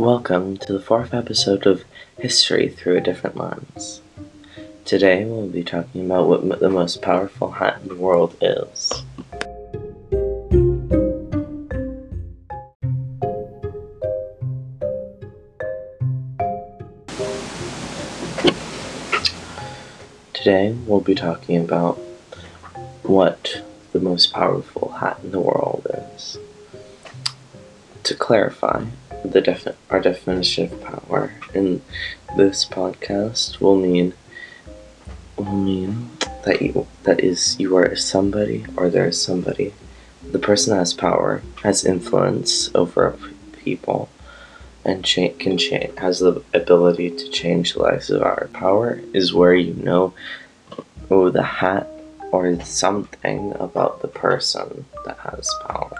Welcome to the fourth episode of History Through a Different Lens. Today we'll be talking about what the most powerful hat in the world is. Today we'll be talking about what the most powerful hat in the world is. To clarify, the defi- our definition of power in this podcast will mean will mean that you that is you are somebody or there is somebody. The person has power, has influence over people, and cha- can change has the ability to change the lives of our power is where you know oh the hat or something about the person that has power.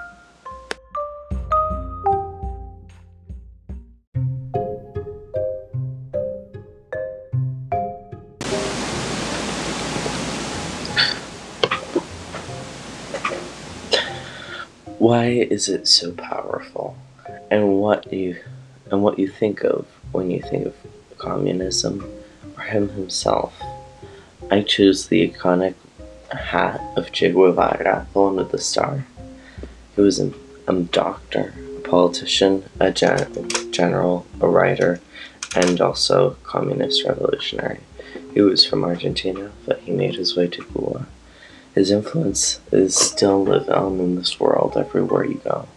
Why is it so powerful? And what you and what you think of when you think of communism or him himself? I choose the iconic hat of Che Guevara, the one with the star. He was a, a doctor, a politician, a gen- general, a writer, and also communist revolutionary. He was from Argentina, but he made his way to Cuba. His influence is still live on in this world everywhere you go,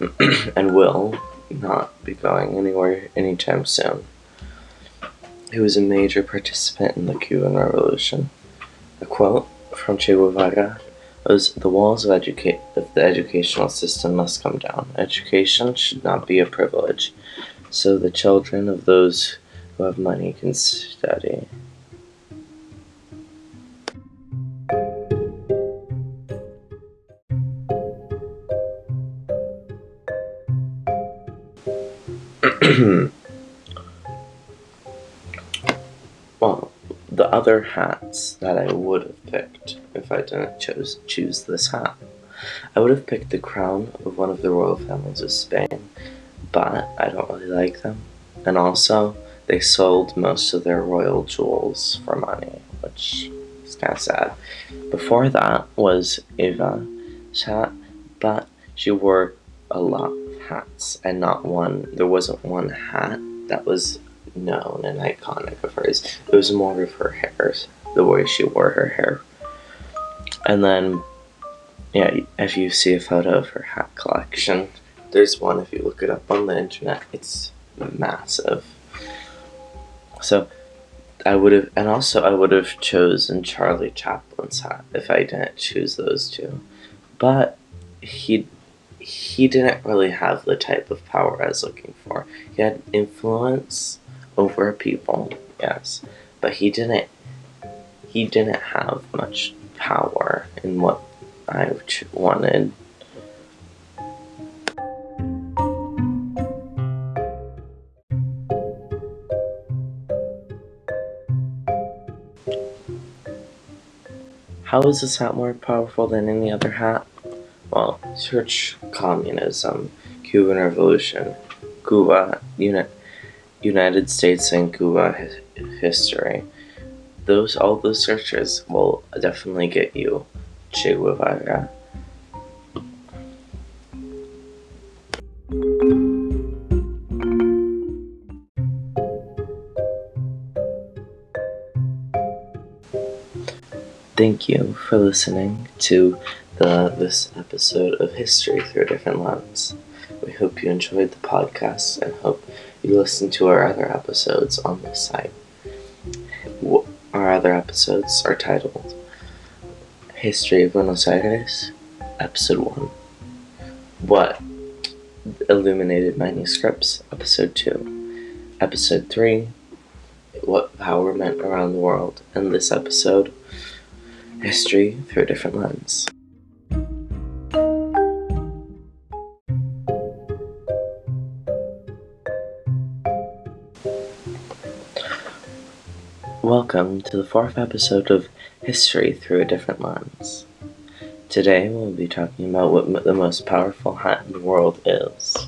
and will not be going anywhere anytime soon. He was a major participant in the Cuban Revolution. A quote from Che Guevara was The walls of, educa- of the educational system must come down. Education should not be a privilege, so the children of those who have money can study. well, the other hats that I would have picked if I didn't choose choose this hat, I would have picked the crown of one of the royal families of Spain, but I don't really like them. And also, they sold most of their royal jewels for money, which is kind of sad. Before that was Eva's hat, but she wore a lot hats and not one. There wasn't one hat that was known and iconic of hers. It was more of her hair, the way she wore her hair. And then, yeah, if you see a photo of her hat collection, there's one. If you look it up on the internet, it's massive. So, I would have, and also I would have chosen Charlie Chaplin's hat if I didn't choose those two. But he he didn't really have the type of power I was looking for. He had influence over people, yes, but he didn't he didn't have much power in what I wanted. How is this hat more powerful than any other hat? Well, search communism, Cuban Revolution, Cuba, Uni- United States and Cuba hi- history. Those all those searches will definitely get you Che Guevara. Thank you for listening to the this episode of History Through a Different Lens. We hope you enjoyed the podcast and hope you listen to our other episodes on this site. Our other episodes are titled History of Buenos Aires, Episode 1. What Illuminated Manuscripts, Episode 2. Episode 3, What Power Meant Around the World. And this episode, History Through a Different Lens. Welcome to the fourth episode of History Through a Different Lens. Today we'll be talking about what the most powerful hat in the world is.